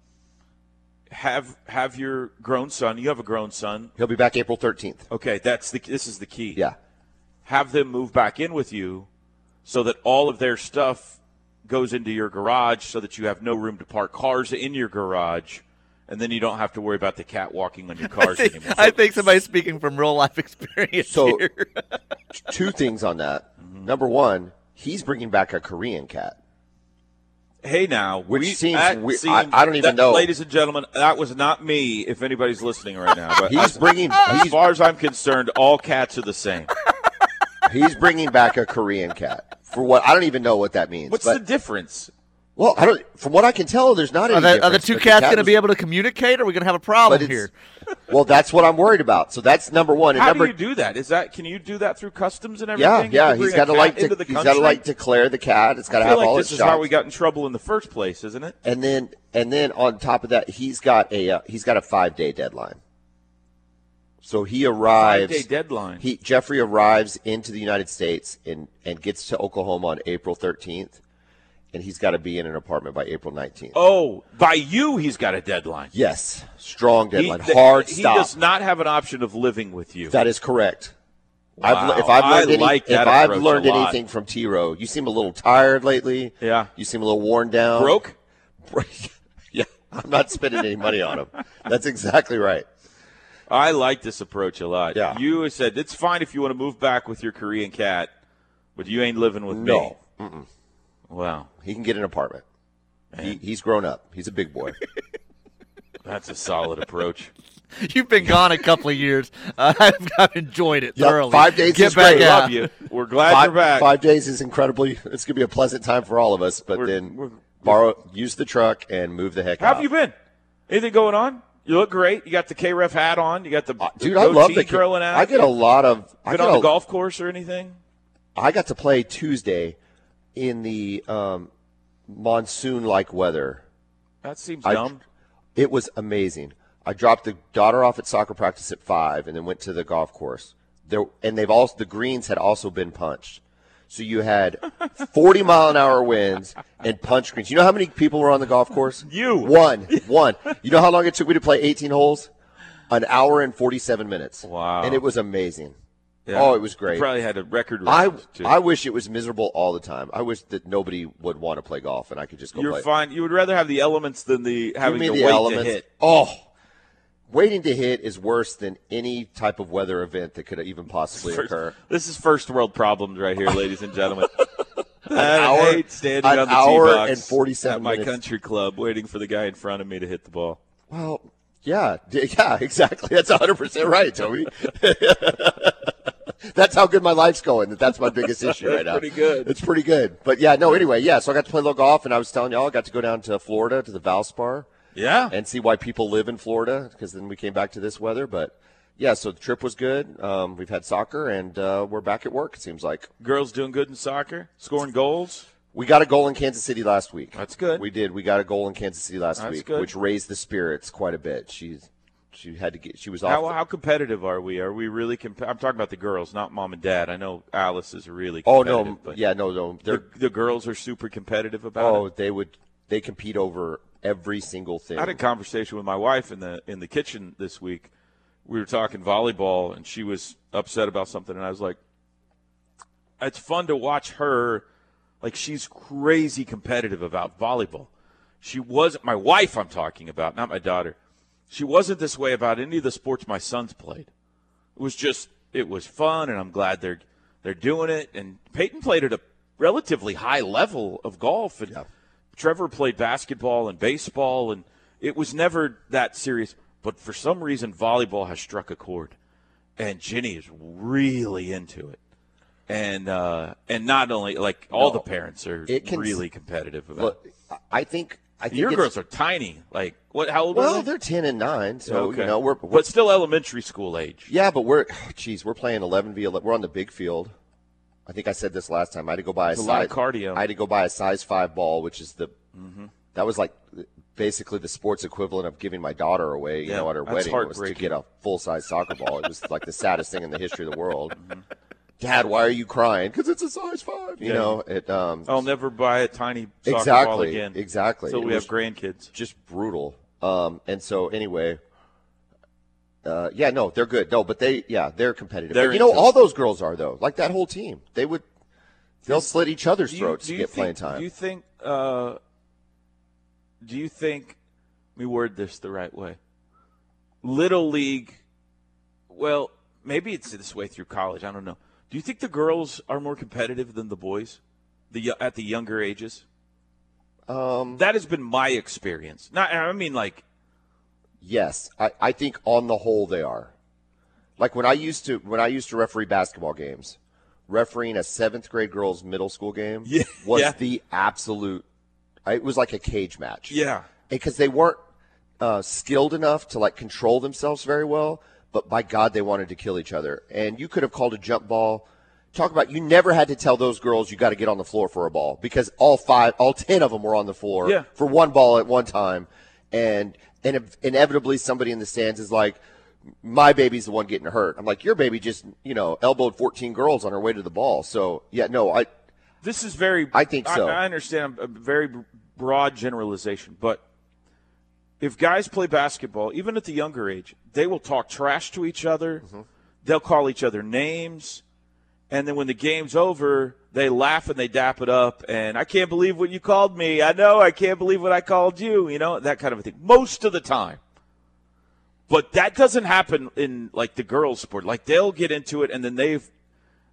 Speaker 1: have have your grown son. You have a grown son.
Speaker 5: He'll be back April 13th.
Speaker 1: Okay, that's the. This is the key.
Speaker 5: Yeah.
Speaker 1: have them move back in with you so that all of their stuff goes into your garage so that you have no room to park cars in your garage and then you don't have to worry about the cat walking on your cars
Speaker 4: I think,
Speaker 1: anymore.
Speaker 4: I think somebody's speaking from real life experience
Speaker 5: So-
Speaker 4: here.
Speaker 5: Two things on that. Mm-hmm. Number one, he's bringing back a Korean cat.
Speaker 1: hey now,
Speaker 5: Which
Speaker 1: we,
Speaker 5: seems
Speaker 1: that
Speaker 5: we-
Speaker 1: seems-
Speaker 5: I- I don't even
Speaker 1: that-
Speaker 5: know.
Speaker 1: Ladies and gentlemen, that was not me if anybody's listening right now. But
Speaker 5: He's
Speaker 1: as,
Speaker 5: bringing
Speaker 1: as
Speaker 5: he's,
Speaker 1: far as I'm concerned, all cats are the same.
Speaker 5: he's bringing back a Korean cat. For what I don't even know what that means.
Speaker 1: What's
Speaker 5: but,
Speaker 1: the difference?
Speaker 5: Well, I don't. From what I can tell, there's not any.
Speaker 4: Are the, are the two
Speaker 5: but
Speaker 4: cats
Speaker 5: cat
Speaker 4: going to be able to communicate? Or are we going to have a problem here?
Speaker 5: Well, that's what I'm worried about. So that's number one. And
Speaker 1: How
Speaker 5: number
Speaker 1: do you do that? Is that can you do that through customs and everything? You
Speaker 5: yeah.
Speaker 1: can
Speaker 5: He's
Speaker 1: bring a
Speaker 5: got to like
Speaker 1: into
Speaker 5: to, he's got to like declare the cat. It's got to
Speaker 1: I
Speaker 5: have
Speaker 1: feel like
Speaker 5: all
Speaker 1: this
Speaker 5: its
Speaker 1: is
Speaker 5: shots.
Speaker 1: how we got in trouble in the first place, isn't it?
Speaker 5: and then and then on top of that, he's got a uh, he's got a five day deadline. So he arrives.
Speaker 1: Five day deadline.
Speaker 5: He Jeffrey arrives into the United States and and gets to Oklahoma on April 13th, and he's got to be in an apartment by April 19th.
Speaker 1: oh, by you, he's got a deadline.
Speaker 5: Yes, strong deadline,
Speaker 1: He-
Speaker 5: hard
Speaker 1: he
Speaker 5: stop.
Speaker 1: He does not have an option of living with you.
Speaker 5: that is correct.
Speaker 1: Wow.
Speaker 5: I've, if I've learned, any,
Speaker 1: like
Speaker 5: if I've learned anything from T Row, you seem a little tired lately.
Speaker 1: Yeah.
Speaker 5: you seem a little worn down.
Speaker 1: Broke?
Speaker 5: yeah, I'm not spending any money on him. That's exactly right.
Speaker 1: I like this approach a lot.
Speaker 5: Yeah.
Speaker 1: You said it's fine if you want to move back with your Korean cat, but you ain't living with me.
Speaker 5: No.
Speaker 1: me. Wow,
Speaker 5: He can get an apartment. He, he's grown up. He's a big boy.
Speaker 1: that's a solid approach.
Speaker 4: You've been gone a couple of years. Uh, I've, I've enjoyed it
Speaker 5: Yep,
Speaker 4: thoroughly.
Speaker 5: five days
Speaker 4: Get
Speaker 5: is
Speaker 4: back
Speaker 5: great.
Speaker 4: out.
Speaker 1: Love you. We're glad
Speaker 5: five,
Speaker 1: you're back.
Speaker 5: five days is incredibly. It's gonna be a pleasant time for all of us. But
Speaker 1: We're-
Speaker 5: then
Speaker 1: we're-
Speaker 5: borrow, use the truck and move the heck out.
Speaker 1: How
Speaker 5: out.
Speaker 1: have you been? Anything going on? You look great. You got the KREF hat on. You got the,
Speaker 5: Uh,
Speaker 1: the
Speaker 5: dude, I love the.
Speaker 1: growing out.
Speaker 5: I get a lot of. I
Speaker 1: Been
Speaker 5: get
Speaker 1: on
Speaker 5: a-
Speaker 1: the golf course or anything?
Speaker 5: I got to play Tuesday in the um, monsoon-like weather.
Speaker 1: That seems
Speaker 5: I-
Speaker 1: dumb.
Speaker 5: It was amazing. I dropped the daughter off at soccer practice at five, and then went to the golf course. There, and they've also the greens had also been punched. So you had 40 mile an hour winds and punch greens. You know how many people were on the golf course?
Speaker 1: You.
Speaker 5: One. One. You know how long it took me to play 18 holes? An hour and 47 minutes.
Speaker 1: Wow.
Speaker 5: And it was amazing.
Speaker 1: Yeah.
Speaker 5: Oh, it was
Speaker 1: You
Speaker 5: great.
Speaker 1: probably had a record.
Speaker 5: I,
Speaker 1: too.
Speaker 5: I wish it was miserable all the time. I wish that nobody would want to play golf and I could just go
Speaker 1: You're
Speaker 5: play.
Speaker 1: fine. You would rather have the elements than the having to
Speaker 5: the
Speaker 1: wait
Speaker 5: elements.
Speaker 1: to hit.
Speaker 5: Oh, waiting to hit is worse than any type of weather event that could even possibly
Speaker 1: First-
Speaker 5: occur.
Speaker 1: this is first world problems right here, ladies and gentlemen.
Speaker 5: An
Speaker 1: I
Speaker 5: hour-
Speaker 1: hate standing
Speaker 5: an
Speaker 1: on the
Speaker 5: hour
Speaker 1: tee box
Speaker 5: and 47
Speaker 1: at my
Speaker 5: minutes.
Speaker 1: country club, waiting for the guy in front of me to hit the ball.
Speaker 5: Well, yeah, yeah, exactly. That's 100 percent right, Toby. that's how good my life's going. That that's my biggest issue right now.
Speaker 1: Pretty good.
Speaker 5: It's pretty good. But yeah, no. Anyway, yeah. So I got to play a little golf, and I was telling y'all, I got to go down to Florida to the Valspar.
Speaker 1: Yeah,
Speaker 5: and see why people live in Florida because then we came back to this weather. But yeah, so the trip was good. Um, we've had soccer and uh, we're back at work. It seems like
Speaker 1: girls doing good in soccer, scoring goals.
Speaker 5: we got a goal in Kansas City last week.
Speaker 1: That's good.
Speaker 5: We did. We got a goal in Kansas City last
Speaker 1: That's
Speaker 5: week,
Speaker 1: good.
Speaker 5: which raised the spirits quite a bit. She's she had to get. She was off.
Speaker 1: How, how competitive are we? Are we really? Comp- I'm talking about the girls, not mom and dad. I know Alice is really.
Speaker 5: oh no,
Speaker 1: but
Speaker 5: yeah, no, no.
Speaker 1: The, the girls are super competitive about
Speaker 5: oh,
Speaker 1: it.
Speaker 5: they would they compete over every single thing.
Speaker 1: I had a conversation with my wife in the in the kitchen this week. We were talking volleyball, and she was upset about something, and I was like, "It's fun to watch her. Like she's crazy competitive about volleyball. She wasn't my wife. I'm talking about, not my daughter. She wasn't this way about any of the sports my sons played. It was just it was fun, and I'm glad they're they're doing it. And Peyton played at a relatively high level of golf, and Trevor played basketball and baseball, and it was never that serious. But for some reason, volleyball has struck a chord, and Ginny is really into it. And uh, and not only like all
Speaker 5: No,
Speaker 1: the parents are
Speaker 5: it can-
Speaker 1: really competitive about.
Speaker 5: Look, I think I think
Speaker 1: Your girls are tiny. Like what? How old
Speaker 5: Well,
Speaker 1: are they?
Speaker 5: they're ten and nine, so
Speaker 1: okay.
Speaker 5: you know we're, we're
Speaker 1: but still elementary school age.
Speaker 5: yeah, but we're geez, we're playing eleven v eleven. We're on the big field. I think I said this last time. I had to go buy a,
Speaker 1: a lot
Speaker 5: size
Speaker 1: of cardio.
Speaker 5: I had to go buy a size five ball, which is the
Speaker 1: Mm-hmm.
Speaker 5: that was like basically the sports equivalent of giving my daughter away. You
Speaker 1: Yeah,
Speaker 5: know, at her wedding was to get a full size soccer ball. It was like the saddest thing in the history of the world.
Speaker 1: Mm-hmm.
Speaker 5: Dad, why are you crying? Because it's a size five. You
Speaker 1: Yeah.
Speaker 5: know, it. Um,
Speaker 1: I'll never buy a tiny soccer ball
Speaker 5: Exactly,
Speaker 1: again.
Speaker 5: exactly.
Speaker 1: Until
Speaker 5: It
Speaker 1: we have grandkids.
Speaker 5: just brutal. Um, and so anyway, uh, yeah, no, they're good. No, but they, yeah, they're competitive.
Speaker 1: They're
Speaker 5: you know, all those girls are though. Like that whole team, they would, they'll slit each other's
Speaker 1: you-
Speaker 5: throats to get
Speaker 1: think,
Speaker 5: playing time.
Speaker 1: Do you think? Uh, do you think? Let me word this the right way. Little league. Well, maybe it's this way through college. I don't know. Do you think the girls are more competitive than the boys, the at the younger ages?
Speaker 5: um,
Speaker 1: That has been my experience. Not, I mean, like,
Speaker 5: yes, I, I think on the whole they are. Like when I used to, when I used to referee basketball games, refereeing a seventh grade girls middle school game
Speaker 1: Yeah,
Speaker 5: was
Speaker 1: yeah.
Speaker 5: the absolute. It was like a cage match.
Speaker 1: yeah,
Speaker 5: because they weren't uh, skilled enough to like control themselves very well. But by God, they wanted to kill each other. And you could have called a jump ball. Talk about you never had to tell those girls you got to get on the floor for a ball because all five, all ten of them were on the floor
Speaker 1: Yeah.
Speaker 5: for one ball at one time, and and inevitably somebody in the stands is like, my baby's the one getting hurt. I'm like, your baby just you know elbowed 14 girls on her way to the ball. So yeah, no, I
Speaker 1: This is very.
Speaker 5: I think so.
Speaker 1: I, understand a very broad generalization, but if guys play basketball, even at the younger age, they will talk trash to each other.
Speaker 5: Mm-hmm.
Speaker 1: They'll call each other names, and then when the game's over, they laugh and they dap it up. And I can't believe what you called me. I know I can't believe what I called you. You know that kind of a thing. Most of the time. But that doesn't happen in like the girls' sport. Like they'll get into it and then they've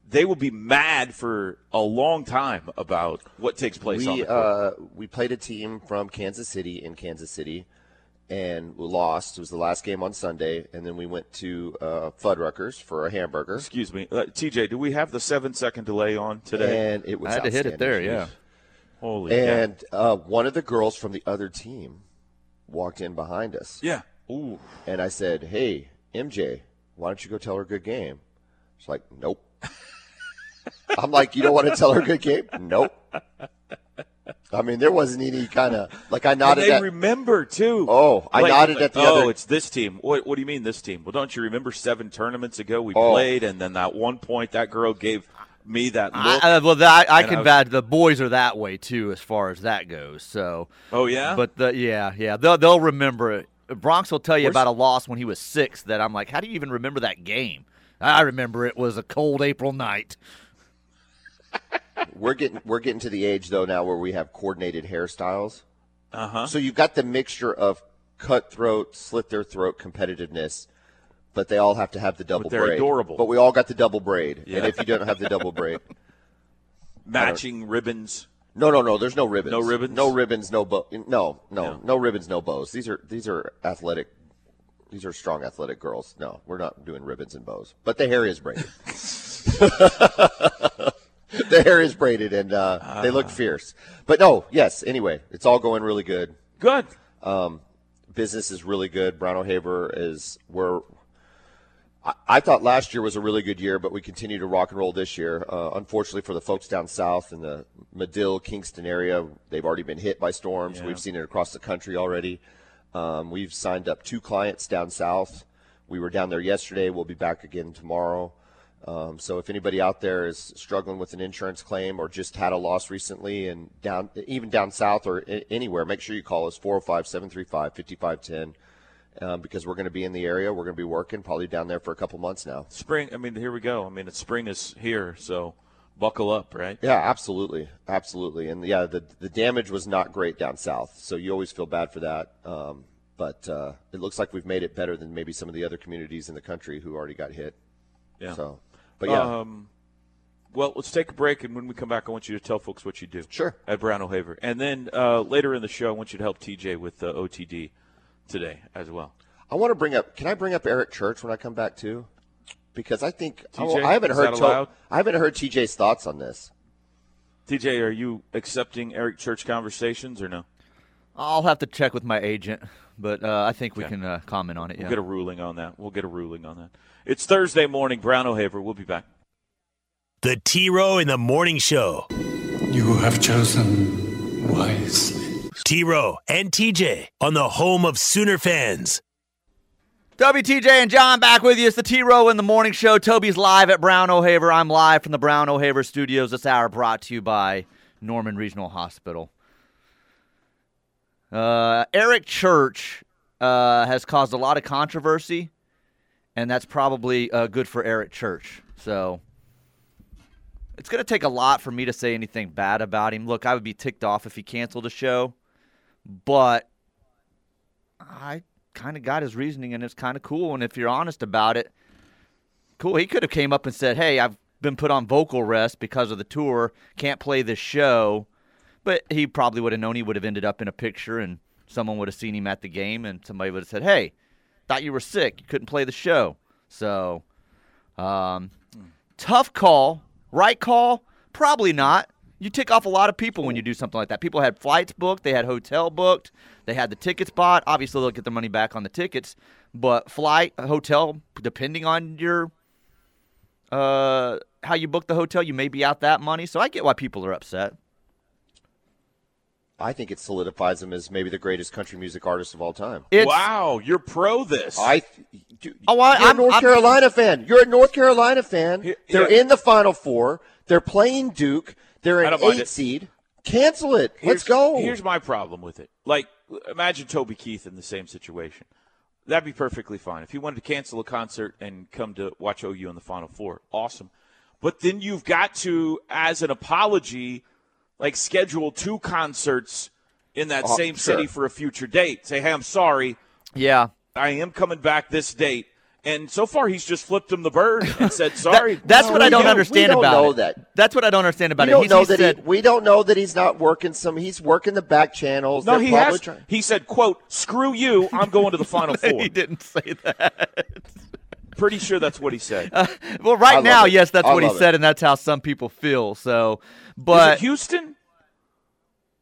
Speaker 1: they will be mad for a long time about what takes place on
Speaker 5: we uh, we played a team from Kansas City in Kansas City, and we lost. It was the last game on Sunday, and then we went to uh, Fuddruckers for a hamburger,
Speaker 1: Excuse me, uh, TJ. Do we have the seven second delay on today?
Speaker 5: and it was
Speaker 4: I had to hit it there, yeah.
Speaker 1: Holy.
Speaker 5: And uh, one of the girls from the other team walked in behind us,
Speaker 1: yeah. Ooh.
Speaker 5: and I said, "Hey, MJ, why don't you go tell her good game?" She's like, "Nope." I'm like, "You don't want to tell her good game?" Nope. I mean, there wasn't any kind of like I
Speaker 1: And
Speaker 5: nodded.
Speaker 1: they
Speaker 5: at,
Speaker 1: remember too.
Speaker 5: Oh, I nodded at the
Speaker 1: oh,
Speaker 5: other-
Speaker 1: it's this team. What, what do you mean this team? Well, don't you remember seven tournaments ago we
Speaker 5: Oh.
Speaker 1: played, and then that one point that girl gave me that look.
Speaker 4: I, uh, well, that, I
Speaker 1: And
Speaker 4: can
Speaker 1: I was-
Speaker 4: vouch. The boys are that way too, as far as that goes. So,
Speaker 1: oh yeah,
Speaker 4: but the yeah, yeah, they'll they'll remember it. Bronx will tell you
Speaker 1: Where's-
Speaker 4: about a loss when he was six. That I'm like, how do you even remember that game? I remember it was a cold April night.
Speaker 5: We're getting we're getting to the age though now where we have coordinated hairstyles.
Speaker 1: uh huh.
Speaker 5: So you've got the mixture of cutthroat, slit their throat competitiveness, but they all have to have the double
Speaker 1: they're
Speaker 5: braid.
Speaker 1: adorable.
Speaker 5: But we all got the double braid.
Speaker 1: Yeah.
Speaker 5: And if you don't have the double braid,
Speaker 1: Matching ribbons.
Speaker 5: no, no, no. There's no ribbons.
Speaker 1: No ribbons?
Speaker 5: No ribbons. No bow. No, no,
Speaker 1: No.
Speaker 5: no ribbons. No bows. These are these are athletic. These are strong athletic girls. No, we're not doing ribbons and bows. But the hair is braided. the hair is braided, and uh, they look fierce. But no, yes. Anyway, it's all going really good.
Speaker 1: Good.
Speaker 5: business is really good. Brown O'Haver is where I, I thought last year was a really good year, but we continue to rock and roll this year. Uh, unfortunately for the folks down south in the Madill, Kingston area, they've already been hit by storms.
Speaker 1: Yeah.
Speaker 5: We've seen it across the country already. Um, we've signed up two clients down south. We were down there yesterday. We'll be back again tomorrow. Um, so if anybody out there is struggling with an insurance claim or just had a loss recently and down even down south or I- anywhere, make sure you call us 405-735-5510 um, because we're going to be in the area. We're going to be working probably down there for a couple months now.
Speaker 1: Spring. I mean, here we go. I mean, it's spring is here, so buckle up, right?
Speaker 5: Yeah, absolutely, absolutely, and yeah, the the damage was not great down south, so you always feel bad for that. Um, but uh, it looks like we've made it better than maybe some of the other communities in the country who already got hit.
Speaker 1: Yeah.
Speaker 5: So, but yeah,
Speaker 1: Um, well, let's take a break, and when we come back, I want you to tell folks what you do.
Speaker 5: Sure.
Speaker 1: At Brown O'Haver, and then uh, later in the show, I want you to help TJ with uh, OTD today as well.
Speaker 5: I want to bring up. Can I bring up Eric Church when I come back too? Because I think
Speaker 1: TJ,
Speaker 5: I haven't heard To-? I haven't heard TJ's thoughts on this.
Speaker 1: TJ, are you accepting Eric Church conversations or no?
Speaker 4: I'll have to check with my agent, but uh, I think we
Speaker 1: Okay.
Speaker 4: can uh, comment on it.
Speaker 1: We'll
Speaker 4: Yeah.
Speaker 1: get a ruling on that. We'll get a ruling on that. It's Thursday morning. Brown O'Haver. We'll be back.
Speaker 2: The T Row in the Morning Show.
Speaker 3: You have chosen wisely.
Speaker 2: T Row and TJ on the home of Sooner fans.
Speaker 4: WTJ and John back with you. It's the T Row in the Morning Show. Toby's live at Brown O'Haver. I'm live from the Brown O'Haver studios this hour, brought to you by Norman Regional Hospital. Uh, Eric Church uh, has caused a lot of controversy, and that's probably uh, good for Eric Church. So it's going to take a lot for me to say anything bad about him. Look, I would be ticked off if he canceled a show, but I kind of got his reasoning, and it's kind of cool. And if you're honest about it, cool. He could have came up and said, "Hey, I've been put on vocal rest because of the tour, can't play this show." But he probably would have known he would have ended up in a picture, and someone would have seen him at the game, and somebody would have said, "Hey, thought you were sick, you couldn't play the show." So, um, tough call, right call, probably not. You tick off a lot of people when you do something like that. People had flights booked, they had hotel booked, they had the tickets bought. Obviously, they'll get their money back on the tickets, but flight, hotel, depending on your uh, how you book the hotel, you may be out that money. So I get why people are upset.
Speaker 5: I think it solidifies him as maybe the greatest country music artist of all time.
Speaker 4: It's,
Speaker 1: wow, you're pro this.
Speaker 5: I, dude,
Speaker 4: Oh, I-
Speaker 5: you're
Speaker 4: I'm-
Speaker 5: a North
Speaker 4: I'm-
Speaker 5: Carolina fan. You're a North Carolina fan.
Speaker 1: Here-
Speaker 5: They're
Speaker 1: yeah.
Speaker 5: in the Final Four. They're playing Duke. They're
Speaker 1: I
Speaker 5: an
Speaker 1: don't
Speaker 5: eight seed. Cancel it. Let's go.
Speaker 1: Here's my problem with it. Like, imagine Toby Keith in the same situation. That'd be perfectly fine. If he wanted to cancel a concert and come to watch OU in the Final Four, awesome. But then you've got to, as an apology, like schedule two concerts in that
Speaker 5: Oh,
Speaker 1: same
Speaker 5: sure.
Speaker 1: city for a future date. Say, hey, I'm sorry.
Speaker 4: yeah.
Speaker 1: I am coming back this date. And so far, he's just flipped him the bird and said, sorry.
Speaker 4: That- that's
Speaker 5: No,
Speaker 4: what I don't
Speaker 5: don't-
Speaker 4: understand
Speaker 5: we don't
Speaker 4: about
Speaker 5: know
Speaker 4: it.
Speaker 5: that.
Speaker 4: That's what I don't understand about
Speaker 5: we
Speaker 4: it.
Speaker 5: don't
Speaker 4: He-
Speaker 5: know
Speaker 4: he
Speaker 5: that
Speaker 4: said,
Speaker 5: he, we don't know that he's not working some. He's working the back channels.
Speaker 1: no, he has.
Speaker 5: trying-
Speaker 1: He said, quote, screw you. I'm going to the Final Four.
Speaker 4: he didn't say that.
Speaker 1: Pretty sure that's what he said.
Speaker 4: well, right
Speaker 5: love
Speaker 4: now,
Speaker 5: it.
Speaker 4: yes, that's
Speaker 5: I
Speaker 4: what he
Speaker 5: it.
Speaker 4: said, and that's how some people feel. So,
Speaker 1: Is
Speaker 4: but
Speaker 1: it Houston?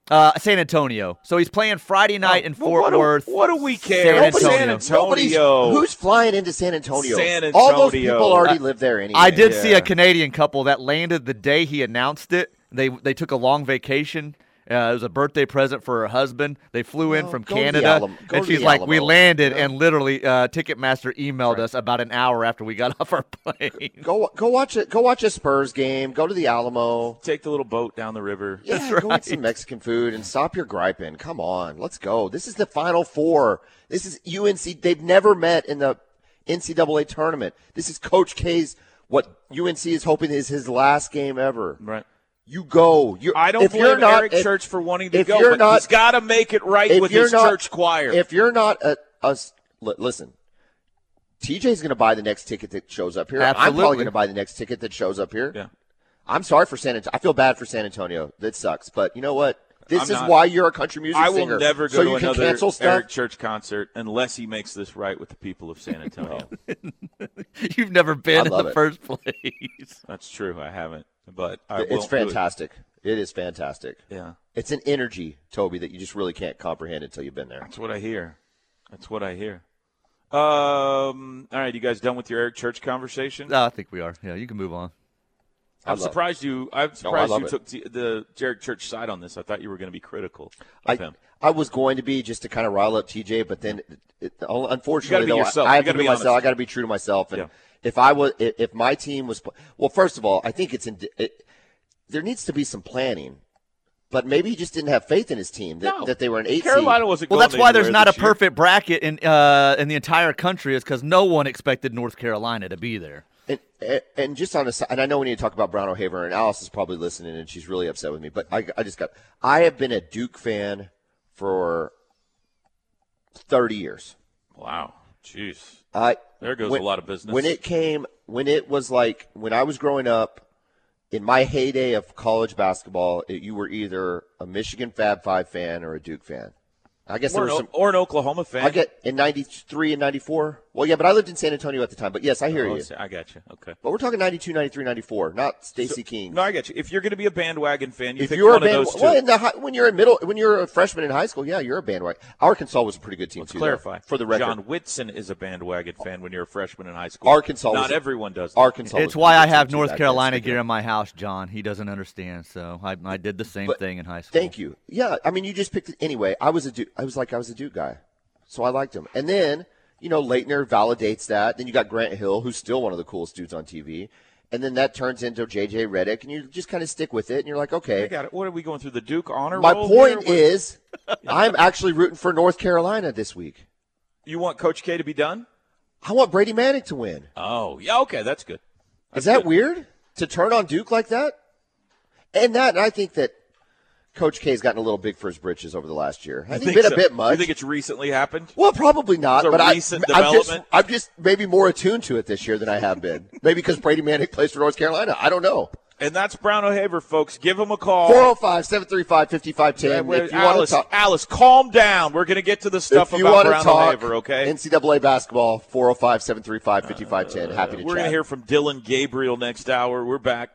Speaker 4: uh, San Antonio. So he's playing Friday night in
Speaker 1: Well,
Speaker 4: Fort
Speaker 1: what do-
Speaker 4: Worth.
Speaker 1: what do we care?
Speaker 4: San Antonio.
Speaker 1: San
Speaker 5: Nobody's
Speaker 1: Antonio.
Speaker 5: who's flying into San Antonio.
Speaker 1: San Antonio.
Speaker 5: All those people already live there anyway.
Speaker 4: I did see a Canadian couple that landed the day he announced it. They they took a long vacation. Uh, it was a birthday present for her husband. They flew in
Speaker 5: Oh,
Speaker 4: from
Speaker 5: go to the
Speaker 4: Canada,
Speaker 5: Alamo-
Speaker 4: and she's
Speaker 5: the
Speaker 4: like, "We landed,"
Speaker 5: Yeah.
Speaker 4: and literally, uh, Ticketmaster emailed us about an hour after we got off our plane.
Speaker 5: Go go watch it. Go watch a Spurs game. Go to the Alamo.
Speaker 1: Take the little boat down the river.
Speaker 5: Yeah, go eat some Mexican food and stop your griping. Come on, let's go. This is the Final Four. This is UNC. They've never met in the NCAA tournament. This is Coach K's. What UNC is hoping is his last game ever.
Speaker 1: Right.
Speaker 5: You go. You're,
Speaker 1: I don't
Speaker 5: if
Speaker 1: blame
Speaker 5: you're not,
Speaker 1: Eric
Speaker 5: if-
Speaker 1: Church for wanting to
Speaker 5: if
Speaker 1: go,
Speaker 5: you're
Speaker 1: but
Speaker 5: not-
Speaker 1: he's got to make it right with
Speaker 5: you're
Speaker 1: his
Speaker 5: not-
Speaker 1: church choir.
Speaker 5: If you're not a, a s- li- listen, TJ's going to buy the next ticket that shows up here. I'm probably going to buy the next ticket that shows up here.
Speaker 1: yeah.
Speaker 5: I'm sorry for San Antonio. I feel bad for San Antonio. That sucks. But you know what? This
Speaker 1: I'm
Speaker 5: is
Speaker 1: not-
Speaker 5: why you're a country music
Speaker 1: I will
Speaker 5: singer.
Speaker 1: never go
Speaker 5: so
Speaker 1: to
Speaker 5: you can
Speaker 1: another
Speaker 5: cancel stuff.
Speaker 1: Eric Church concert unless he makes this right with the people of San Antonio.
Speaker 4: You've never been in the
Speaker 5: it.
Speaker 4: first place.
Speaker 1: That's true. I haven't, but I
Speaker 5: it's
Speaker 1: won't it.
Speaker 5: fantastic. It is fantastic.
Speaker 1: Yeah,
Speaker 5: It's an energy, Toby, that you just really can't comprehend until you've been there.
Speaker 1: that's what I hear. That's what I hear. Um. All right, you guys done with your Eric Church conversation?
Speaker 4: No, I think we are. Yeah, you can move on.
Speaker 1: I'm
Speaker 5: love-
Speaker 1: surprised you. I'm surprised
Speaker 5: love
Speaker 1: you
Speaker 5: it.
Speaker 1: took the, the Eric Church side on this. I thought you were going to be critical
Speaker 5: I,
Speaker 1: him.
Speaker 5: I was going to be just to kind of rile up TJ, but then it, unfortunately,
Speaker 1: be
Speaker 5: though,
Speaker 1: yourself.
Speaker 5: I, I have to
Speaker 1: gotta
Speaker 5: be
Speaker 1: be
Speaker 5: myself. I got to be true to myself. And
Speaker 1: Yeah.
Speaker 5: If I was, if if my team was, well, first of all, I think it's in. It, there needs to be some planning, but maybe he just didn't have faith in his team that,
Speaker 1: No.
Speaker 5: that they were an eight
Speaker 1: Carolina
Speaker 5: seed.
Speaker 1: wasn't.
Speaker 4: Well, that's why there's not a
Speaker 1: this year.
Speaker 4: perfect bracket in uh, in the entire country, is because no one expected North Carolina to be there.
Speaker 5: And, and- and just on a side, and I know we need to talk about Brown O'Haver, and Alice is probably listening, and she's really upset with me. But I, I just got, I have been a Duke fan for thirty years.
Speaker 1: Wow. Jeez.
Speaker 5: I
Speaker 1: There goes
Speaker 5: when-
Speaker 1: a lot of business.
Speaker 5: When it came, when it was like when I was growing up, in my heyday of college basketball, it, you were either a Michigan Fab Five fan or a Duke fan. I guess there was some.
Speaker 1: or an Oklahoma fan.
Speaker 5: I get in '93 and '94. Well, yeah, but I lived in San Antonio at the time. But yes, I hear
Speaker 1: Oh,
Speaker 5: you.
Speaker 1: I got you. Okay.
Speaker 5: But we're talking '92, '93, '94, not Stacey King.
Speaker 1: No, I get you. If you're going to be a bandwagon fan, you
Speaker 5: if
Speaker 1: pick
Speaker 5: you're
Speaker 1: one
Speaker 5: a band,
Speaker 1: of those two.
Speaker 5: well, in the high, when you're in middle, when you're a freshman in high school, yeah, you're a bandwagon. Arkansas was a pretty good team
Speaker 1: Let's
Speaker 5: too.
Speaker 1: clarify
Speaker 5: though, for the record.
Speaker 1: John Whitson is a bandwagon fan when you're a freshman in high school.
Speaker 5: Arkansas
Speaker 1: Not
Speaker 5: was-
Speaker 1: everyone does. That.
Speaker 5: Arkansas.
Speaker 4: It's why I have North Carolina gear in my house, John. He doesn't understand, so I, I did the same
Speaker 5: But
Speaker 4: thing in high school.
Speaker 5: Thank you. Yeah, I mean, you just picked it anyway. I was a Duke. I was like, I was a Duke guy, so I liked him. And then, you know, Laettner validates that. Then you got Grant Hill, who's still one of the coolest dudes on TV. And then that turns into JJ Redick, and you just kind of stick with it. And you're like, okay.
Speaker 1: I got it. What are we going through the Duke honor
Speaker 5: My point
Speaker 1: here?
Speaker 5: Is, I'm actually rooting for North Carolina this week.
Speaker 1: you want Coach K to be done?
Speaker 5: I want Brady Manek to win.
Speaker 1: Oh, yeah. Okay, that's good.
Speaker 5: Is that weird to turn on Duke like that? And that, and I think that Coach K's gotten a little big for his britches over the last year. Has he been a bit much?
Speaker 1: You think it's recently happened?
Speaker 5: Well, probably not. But I, I'm just. I'm just maybe more attuned to it this year than I have been. maybe because Brady Manek plays for North Carolina. I don't know.
Speaker 1: And that's Brown O'Haver, folks. Give him a call.
Speaker 5: 405 735 5510. If you want
Speaker 1: Alice,
Speaker 5: to talk,
Speaker 1: Alice, calm down. We're going to get to the stuff
Speaker 5: if you
Speaker 1: about
Speaker 5: want
Speaker 1: Brown
Speaker 5: talk
Speaker 1: O'Haver, okay?
Speaker 5: NCAA basketball, 405 735 5510. Happy to
Speaker 1: We're going to hear from Dillon Gabriel next hour. We're back.